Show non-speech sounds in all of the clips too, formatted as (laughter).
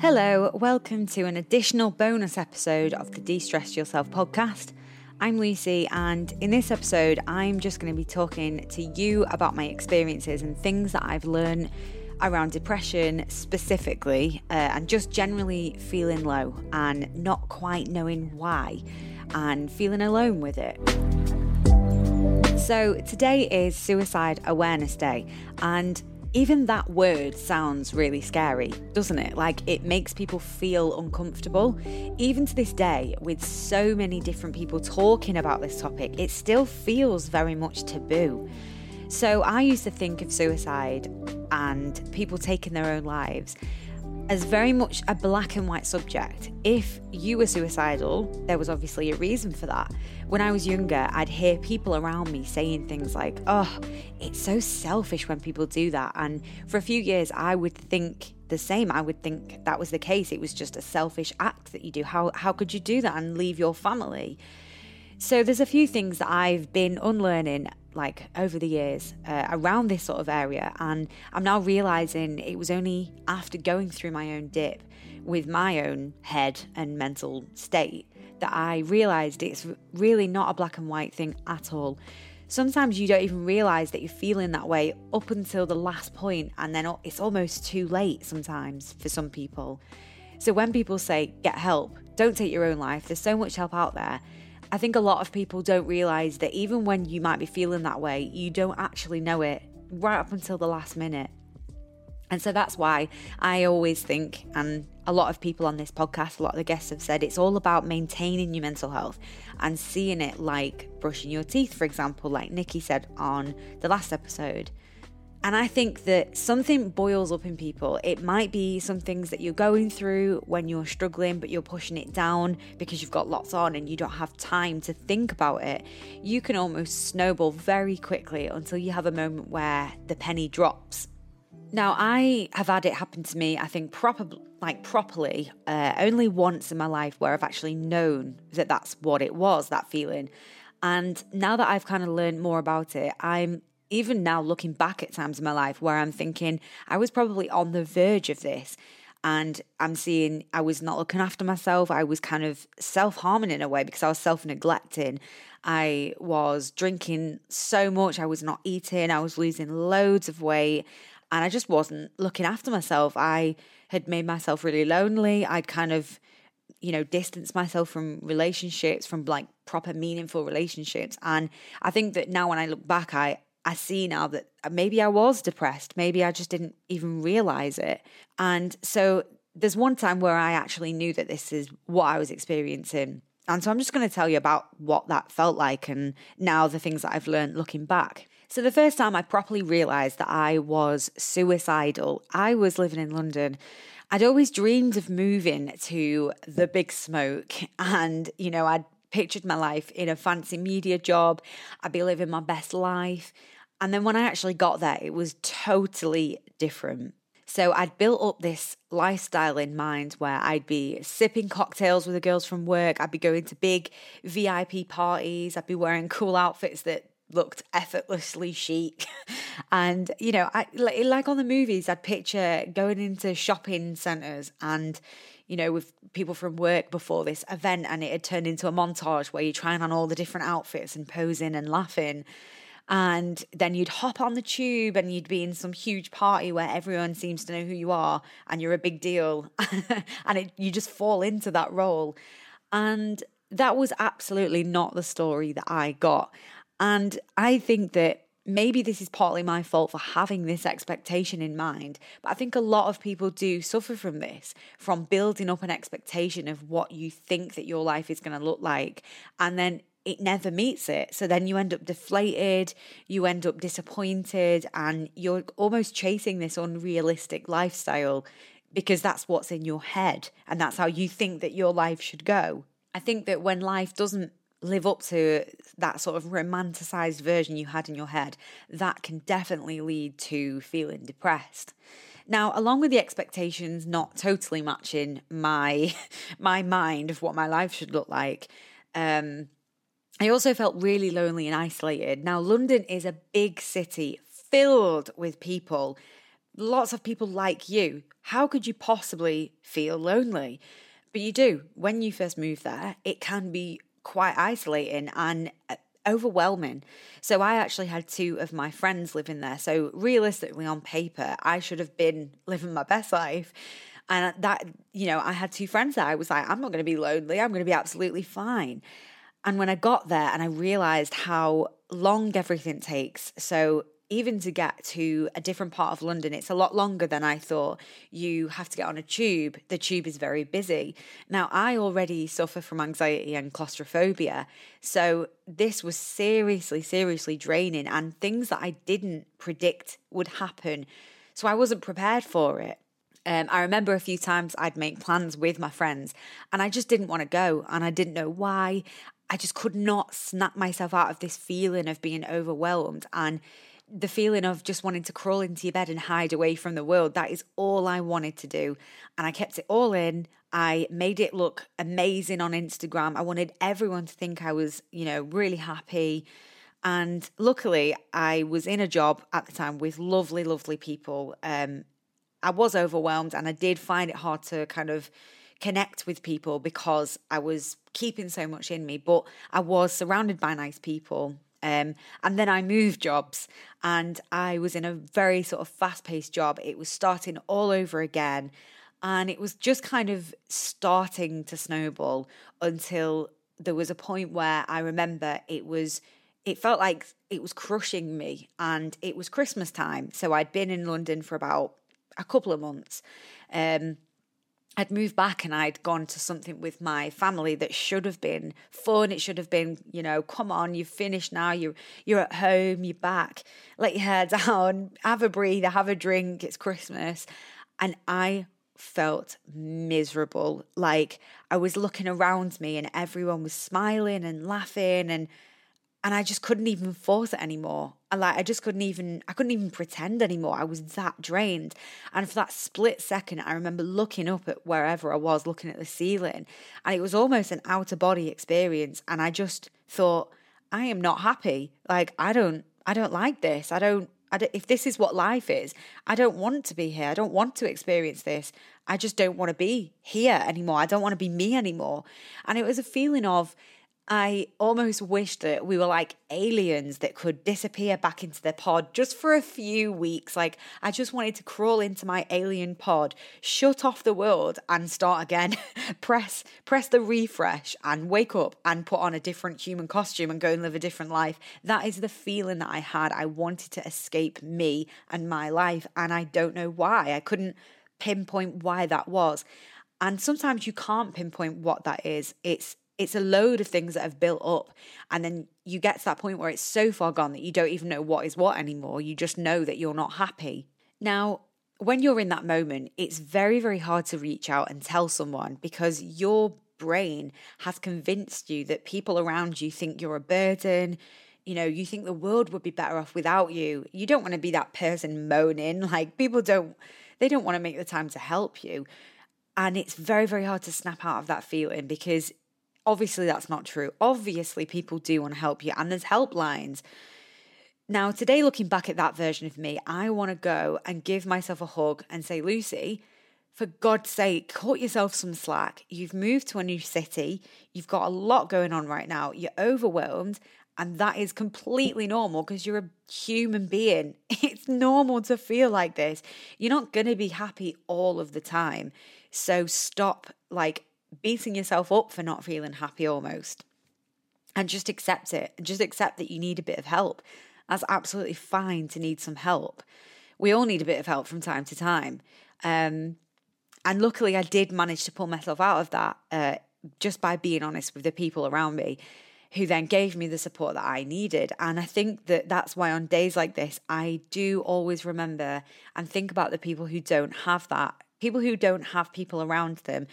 Hello, welcome to an additional bonus episode of the De Stress Yourself podcast. I'm Lucy, and in this episode, I'm just going to be talking to you about my experiences and things that I've learned around depression specifically, uh, and just generally feeling low and not quite knowing why, and feeling alone with it. So, today is Suicide Awareness Day, and even that word sounds really scary, doesn't it? Like it makes people feel uncomfortable. Even to this day, with so many different people talking about this topic, it still feels very much taboo. So I used to think of suicide and people taking their own lives as very much a black and white subject. If you were suicidal, there was obviously a reason for that. When I was younger, I'd hear people around me saying things like, oh, it's so selfish when people do that. And for a few years, I would think the same. I would think that was the case. It was just a selfish act that you do. How, how could you do that and leave your family? So there's a few things that I've been unlearning like over the years uh, around this sort of area and I'm now realizing it was only after going through my own dip with my own head and mental state that I realized it's really not a black and white thing at all. Sometimes you don't even realize that you're feeling that way up until the last point and then it's almost too late sometimes for some people. So when people say get help, don't take your own life, there's so much help out there I think a lot of people don't realize that even when you might be feeling that way, you don't actually know it right up until the last minute. And so that's why I always think, and a lot of people on this podcast, a lot of the guests have said, it's all about maintaining your mental health and seeing it like brushing your teeth, for example, like Nikki said on the last episode. And I think that something boils up in people. It might be some things that you're going through when you're struggling, but you're pushing it down because you've got lots on and you don't have time to think about it. You can almost snowball very quickly until you have a moment where the penny drops. Now, I have had it happen to me, I think, proper, like properly, uh, only once in my life where I've actually known that that's what it was, that feeling. And now that I've kind of learned more about it, I'm even now looking back at times in my life where I'm thinking I was probably on the verge of this and I'm seeing I was not looking after myself. I was kind of self harming in a way because I was self neglecting. I was drinking so much, I was not eating, I was losing loads of weight, and I just wasn't looking after myself. I had made myself really lonely. I'd kind of, you know, distanced myself from relationships, from like proper meaningful relationships. And I think that now when I look back, I, I see now that uh, maybe I was depressed. Maybe I just didn't even realize it. And so there's one time where I actually knew that this is what I was experiencing. And so I'm just going to tell you about what that felt like and now the things that I've learned looking back. So, the first time I properly realised that I was suicidal, I was living in London. I'd always dreamed of moving to the big smoke, and you know, I'd pictured my life in a fancy media job. I'd be living my best life. And then when I actually got there, it was totally different. So I'd built up this lifestyle in mind where I'd be sipping cocktails with the girls from work. I'd be going to big VIP parties. I'd be wearing cool outfits that looked effortlessly chic. (laughs) and, you know, I, like on the movies, I'd picture going into shopping centres and, you know, with people from work before this event, and it had turned into a montage where you're trying on all the different outfits and posing and laughing. And then you'd hop on the tube and you'd be in some huge party where everyone seems to know who you are and you're a big deal. (laughs) and it, you just fall into that role. And that was absolutely not the story that I got. And I think that maybe this is partly my fault for having this expectation in mind, but I think a lot of people do suffer from this, from building up an expectation of what you think that your life is going to look like. And then it never meets it. So then you end up deflated, you end up disappointed, and you're almost chasing this unrealistic lifestyle because that's what's in your head and that's how you think that your life should go. I think that when life doesn't live up to that sort of romanticized version you had in your head, that can definitely lead to feeling depressed. Now, along with the expectations not totally matching my (laughs) my mind of what my life should look like, um, I also felt really lonely and isolated. Now, London is a big city filled with people, lots of people like you. How could you possibly feel lonely? But you do. When you first move there, it can be quite isolating and uh, overwhelming. So I actually had two of my friends living there. So realistically, on paper, I should have been living my best life. And that, you know, I had two friends there. I was like, I'm not going to be lonely. I'm going to be absolutely fine. And when I got there and I realized how long everything takes, so even to get to a different part of London, it's a lot longer than I thought. You have to get on a tube. The tube is very busy. Now, I already suffer from anxiety and claustrophobia. So, this was seriously, seriously draining and things that I didn't predict would happen. So, I wasn't prepared for it. Um, I remember a few times I'd make plans with my friends and I just didn't want to go and I didn't know why. I just could not snap myself out of this feeling of being overwhelmed and the feeling of just wanting to crawl into your bed and hide away from the world. That is all I wanted to do. And I kept it all in. I made it look amazing on Instagram. I wanted everyone to think I was, you know, really happy. And luckily, I was in a job at the time with lovely, lovely people. Um, I was overwhelmed and I did find it hard to kind of connect with people because I was keeping so much in me, but I was surrounded by nice people. Um, and then I moved jobs and I was in a very sort of fast paced job. It was starting all over again. And it was just kind of starting to snowball until there was a point where I remember it was, it felt like it was crushing me. And it was Christmas time. So I'd been in London for about a couple of months. Um, I'd moved back and I'd gone to something with my family that should have been fun. It should have been, you know, come on, you've finished now. You're you're at home. You're back. Let your hair (laughs) down. Have a breather. Have a drink. It's Christmas, and I felt miserable. Like I was looking around me and everyone was smiling and laughing and and I just couldn't even force it anymore. I like I just couldn't even I couldn't even pretend anymore. I was that drained. And for that split second, I remember looking up at wherever I was, looking at the ceiling, and it was almost an outer body experience. And I just thought, I am not happy. Like I don't I don't like this. I don't I don't, if this is what life is, I don't want to be here. I don't want to experience this. I just don't want to be here anymore. I don't want to be me anymore. And it was a feeling of I almost wish that we were like aliens that could disappear back into their pod just for a few weeks. Like, I just wanted to crawl into my alien pod, shut off the world, and start again. (laughs) press, press the refresh, and wake up and put on a different human costume and go and live a different life. That is the feeling that I had. I wanted to escape me and my life, and I don't know why. I couldn't pinpoint why that was. And sometimes you can't pinpoint what that is. It's it's a load of things that have built up and then you get to that point where it's so far gone that you don't even know what is what anymore. You just know that you're not happy. Now when you're in that moment it's very very hard to reach out and tell someone because your brain has convinced you that people around you think you're a burden. You know you think the world would be better off without you. You don't want to be that person moaning (laughs) like people don't they don't want to make the time to help you. And it's very very hard to snap out of that feeling because Obviously, that's not true. Obviously, people do want to help you, and there's helplines. Now, today, looking back at that version of me, I want to go and give myself a hug and say, Lucy, for God's sake, cut yourself some slack. You've moved to a new city. You've got a lot going on right now. You're overwhelmed. And that is completely normal because you're a human being. (laughs) It's normal to feel like this. You're not going to be happy all of the time. So stop like beating yourself up for not feeling happy almost. And just accept it. Just accept that you need a bit of help. That's absolutely fine to need some help. We all need a bit of help from time to time. Um, and luckily, I did manage to pull myself out of that uh, just by being honest with the people around me who then gave me the support that I needed. And I think that that's why on days like this, I do always remember and think about the people who don't have that, people who don't have people around them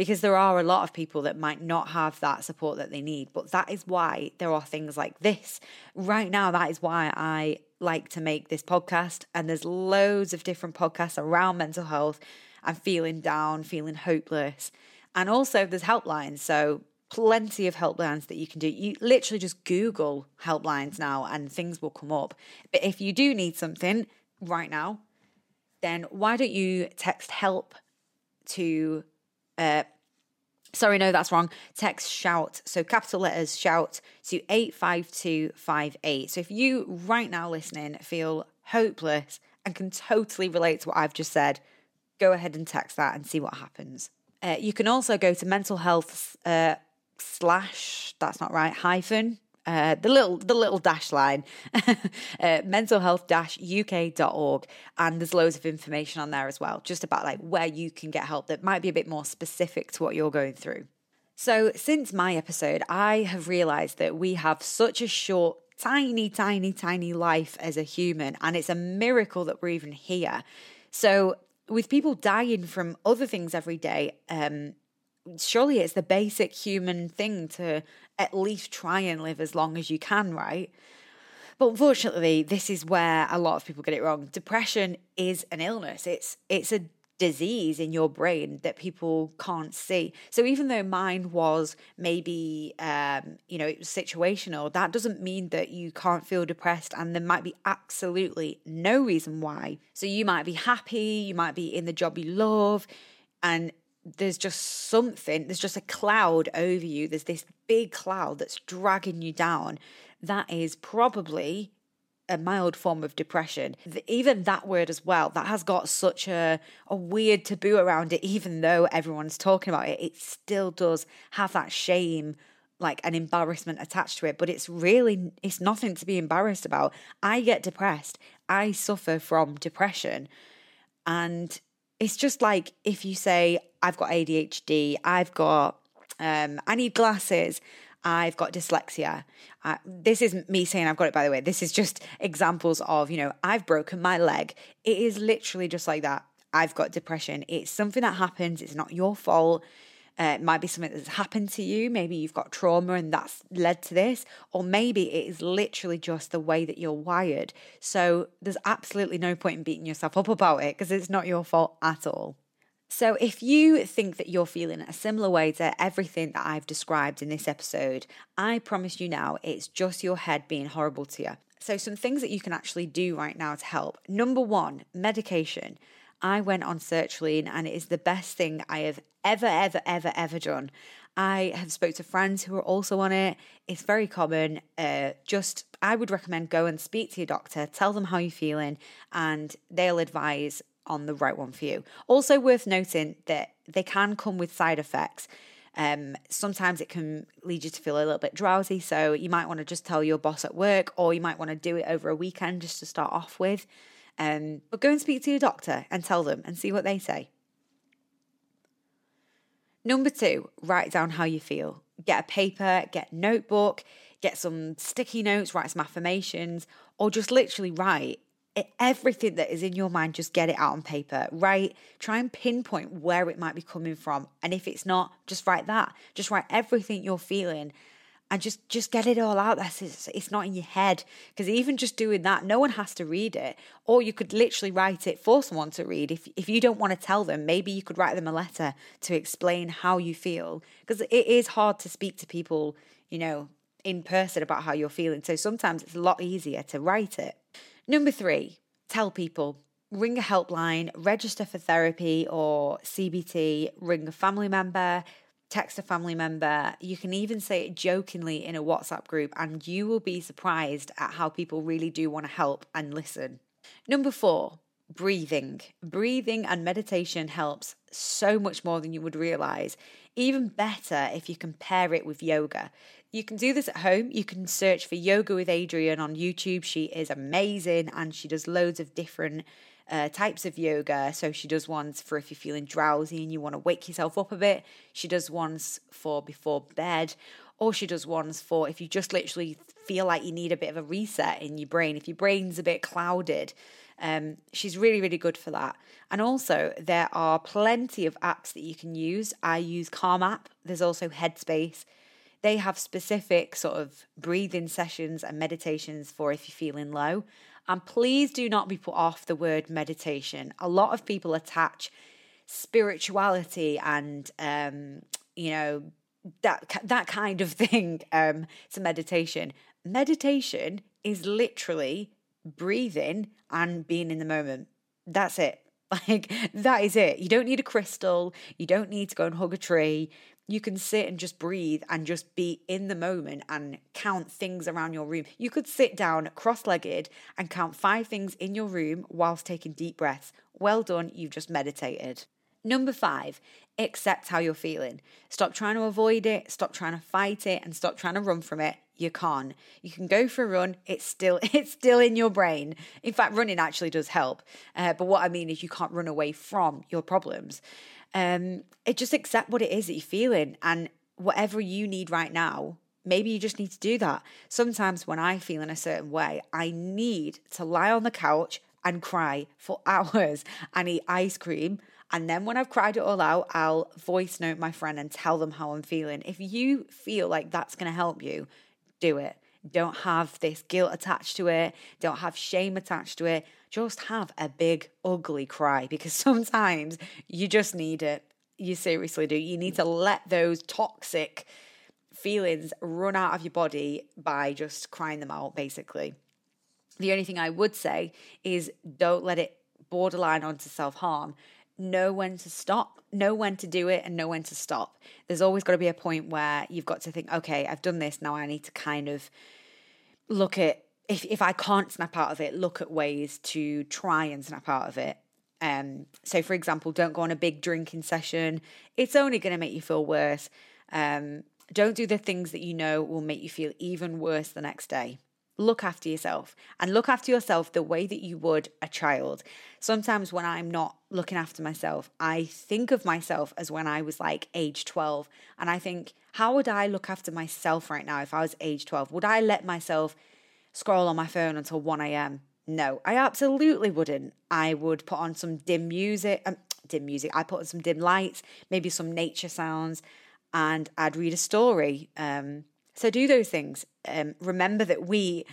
because there are a lot of people that might not have that support that they need. But that is why there are things like this. Right now, that is why I like to make this podcast. And there's loads of different podcasts around mental health and feeling down, feeling hopeless. And also, there's helplines. So plenty of helplines that you can do. You literally just Google helplines now and things will come up. But if you do need something right now, then why don't you text help to uh sorry no that's wrong. Text shout. So capital letters shout to 85258 so if you right now listening feel hopeless and can totally relate to what I've just said go ahead and text that and see what happens. Uh, you can also go to mental health uh, slash that's not right hyphen uh, the little the little dash line (laughs) uh, mental health dash uk.org and there's loads of information on there as well just about like where you can get help that might be a bit more specific to what you're going through. So since my episode i have realized that we have such a short tiny tiny tiny life as a human and it's a miracle that we're even here. So with people dying from other things every day um, surely it's the basic human thing to at least try and live as long as you can, right? But unfortunately, this is where a lot of people get it wrong. Depression is an illness. It's it's a disease in your brain that people can't see. So even though mine was maybe um, you know, it was situational, that doesn't mean that you can't feel depressed and there might be absolutely no reason why. So you might be happy, you might be in the job you love, and there's just something, there's just a cloud over you. There's this big cloud that's dragging you down. That is probably a mild form of depression. Even that word as well, that has got such a, a weird taboo around it, even though everyone's talking about it, it still does have that shame like an embarrassment attached to it but it's really it's nothing to be embarrassed about i get depressed i suffer from depression and it's just like if you say I've got ADHD, I've got, um, I need glasses, I've got dyslexia. Uh, this isn't me saying I've got it, by the way. This is just examples of, you know, I've broken my leg. It is literally just like that. I've got depression. It's something that happens, it's not your fault. Uh, it might be something that's happened to you. Maybe you've got trauma and that's led to this. Or maybe it is literally just the way that you're wired. So there's absolutely no point in beating yourself up about it because it's not your fault at all. So, if you think that you're feeling a similar way to everything that I've described in this episode, I promise you now it's just your head being horrible to you. So, some things that you can actually do right now to help. Number one, medication. I went on sertraline and it is the best thing I have ever, ever, ever, ever done. I have spoke to friends who are also on it. It's very common. Uh, just I would recommend go and speak to your doctor, tell them how you're feeling, and they'll advise on the right one for you. Also, worth noting that they can come with side effects. Um, sometimes it can lead you to feel a little bit drowsy, so you might want to just tell your boss at work, or you might want to do it over a weekend just to start off with. Um, but go and speak to your doctor and tell them and see what they say. Number two, write down how you feel. Get a paper, get a notebook, get some sticky notes, write some affirmations, or just literally write everything that is in your mind, just get it out on paper, right? Try and pinpoint where it might be coming from. And if it's not, just write that. Just write everything you're feeling and just just get it all out there it's, it's not in your head. Because even just doing that no one has to read it. Or you could literally write it for someone to read. If, if you don't want to tell them maybe you could write them a letter to explain how you feel. Because it is hard to speak to people you know in person about how you're feeling. So sometimes it's a lot easier to write it. Number three, tell people. Ring a helpline, register for therapy or CBT, ring a family member, text a family member. You can even say it jokingly in a WhatsApp group, and you will be surprised at how people really do want to help and listen. Number four, breathing. Breathing and meditation helps so much more than you would realize. Even better if you compare it with yoga. You can do this at home. You can search for Yoga with Adriene on YouTube. She is amazing and she does loads of different uh, types of yoga. So she does ones for if you're feeling drowsy and you want to wake yourself up a bit. She does ones for before bed, or she does ones for if you just literally feel like you need a bit of a reset in your brain, if your brain's a bit clouded. Um, she's really, really good for that. And also, there are plenty of apps that you can use. I use Calm app. There's also Headspace they have specific sort of breathing sessions and meditations for if you're feeling low. And please do not be put off the word meditation. A lot of people attach spirituality and, um, you know, that that kind of (laughs) thing um, to meditation. Meditation is literally breathing and being in the moment. That's it. (laughs) Like, that is it. You don't need a crystal. You don't need to go and hug a tree. You can sit and just breathe and just be in the moment and count things around your room. You could sit down cross legged and count five things in your room whilst taking deep breaths. Well done, you've just meditated. Number five, accept how you're feeling. Stop trying to avoid it, stop trying to fight it, and stop trying to run from it. You can't. You can go for a run. It's still (laughs) it's still in your brain. In fact, running actually does help. Uh, but what I mean is, you can't run away from your problems. Um, it just accept what it is that you're feeling, and whatever you need right now. Maybe you just need to do that. Sometimes when I feel in a certain way, I need to lie on the couch and cry for (laughs) hours and eat ice cream and then when I've cried it all out, I'll voice note my friend and tell them how I'm feeling. If you feel like that's going to help you, do it. Don't have this guilt attached to it. Don't have shame attached to it. Just have a big, ugly cry because (laughs) sometimes you just need it. You seriously do. You need to let those toxic feelings run out of your body by just crying them out, basically. The only thing I would say is don't let it borderline onto self harm know when to stop, know when to do it, and know when to stop. There's always got to be a point where you've got to think, okay, I've done this. Now I need to kind of look at if if I can't snap out of it, look at ways to try and snap out of it. Um, so, for example, don't go on a big drinking session. It's only going to make you feel worse. Um, don't do the things that you know will make you feel even worse the next day look after yourself and look after yourself the way that you would a child. Sometimes when I'm not looking after myself, I think of myself as when I was like age 12 and I think, how would I look after myself right now if I was age 12? Would I let myself scroll on my phone until 1 a.m.? No, I absolutely wouldn't. I would put on some dim music, um, dim music. I put on some dim lights, maybe some nature sounds, and I'd read a story. Um, so do those things. Um, remember that we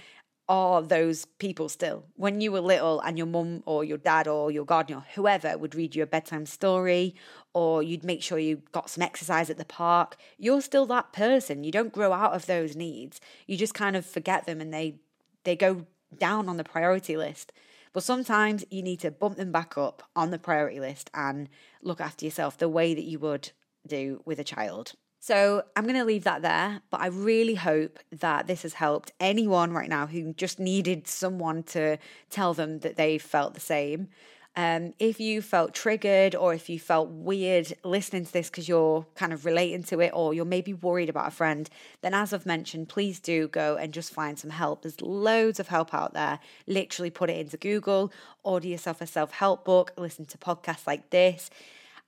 are those people still. When you were little and your mum or your dad or your guardian or whoever would read you a bedtime story or you'd make sure you got some exercise at the park, you're still that person. You don't grow out of those needs. You just kind of forget them and they they go down on the priority list. But sometimes you need to bump them back up on the priority list and look after yourself the way that you would do with a child. So I'm going to leave that there, but I really hope that this has helped anyone right now who just needed someone to tell them that they felt the same. Um, if you felt triggered or if you felt weird listening to this because you're kind of relating to it or you're maybe worried about a friend, then as I've mentioned, please do go and just find some help. There's loads of help out there. Literally put it into Google, order yourself a self help book, listen to podcasts like this.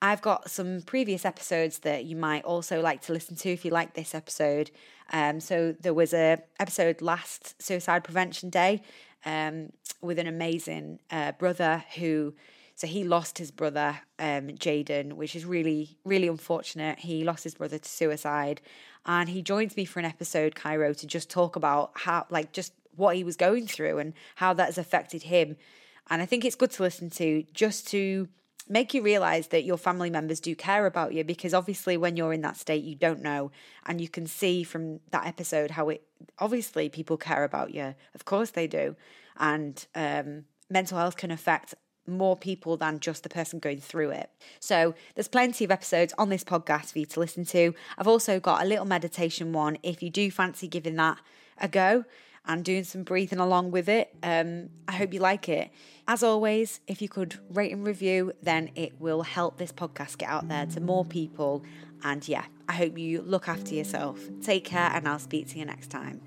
I've got some previous episodes that you might also like to listen to if you like this episode. Um, so there was a episode last Suicide Prevention Day um, with an amazing uh, brother who. So he lost his brother, um, Jaden, which is really, really unfortunate. He lost his brother to suicide, and he joins me for an episode, Cairo, to just talk about how, like, just what he was going through and how that has affected him. And I think it's good to listen to just to make you realize that your family members do care about you because obviously when you're in that state you don't know and you can see from that episode how it obviously people care about you of course they do and um, mental health can affect more people than just the person going through it. So there's plenty of episodes on this podcast for you to listen to. I've also got a little meditation one if you do fancy giving that a go and doing some breathing along with it. Um, I hope you like it. As always, if you could rate and review, then it will help this podcast get out there to more people. And yeah, I hope you look after yourself. Take care, and I'll speak to you next time.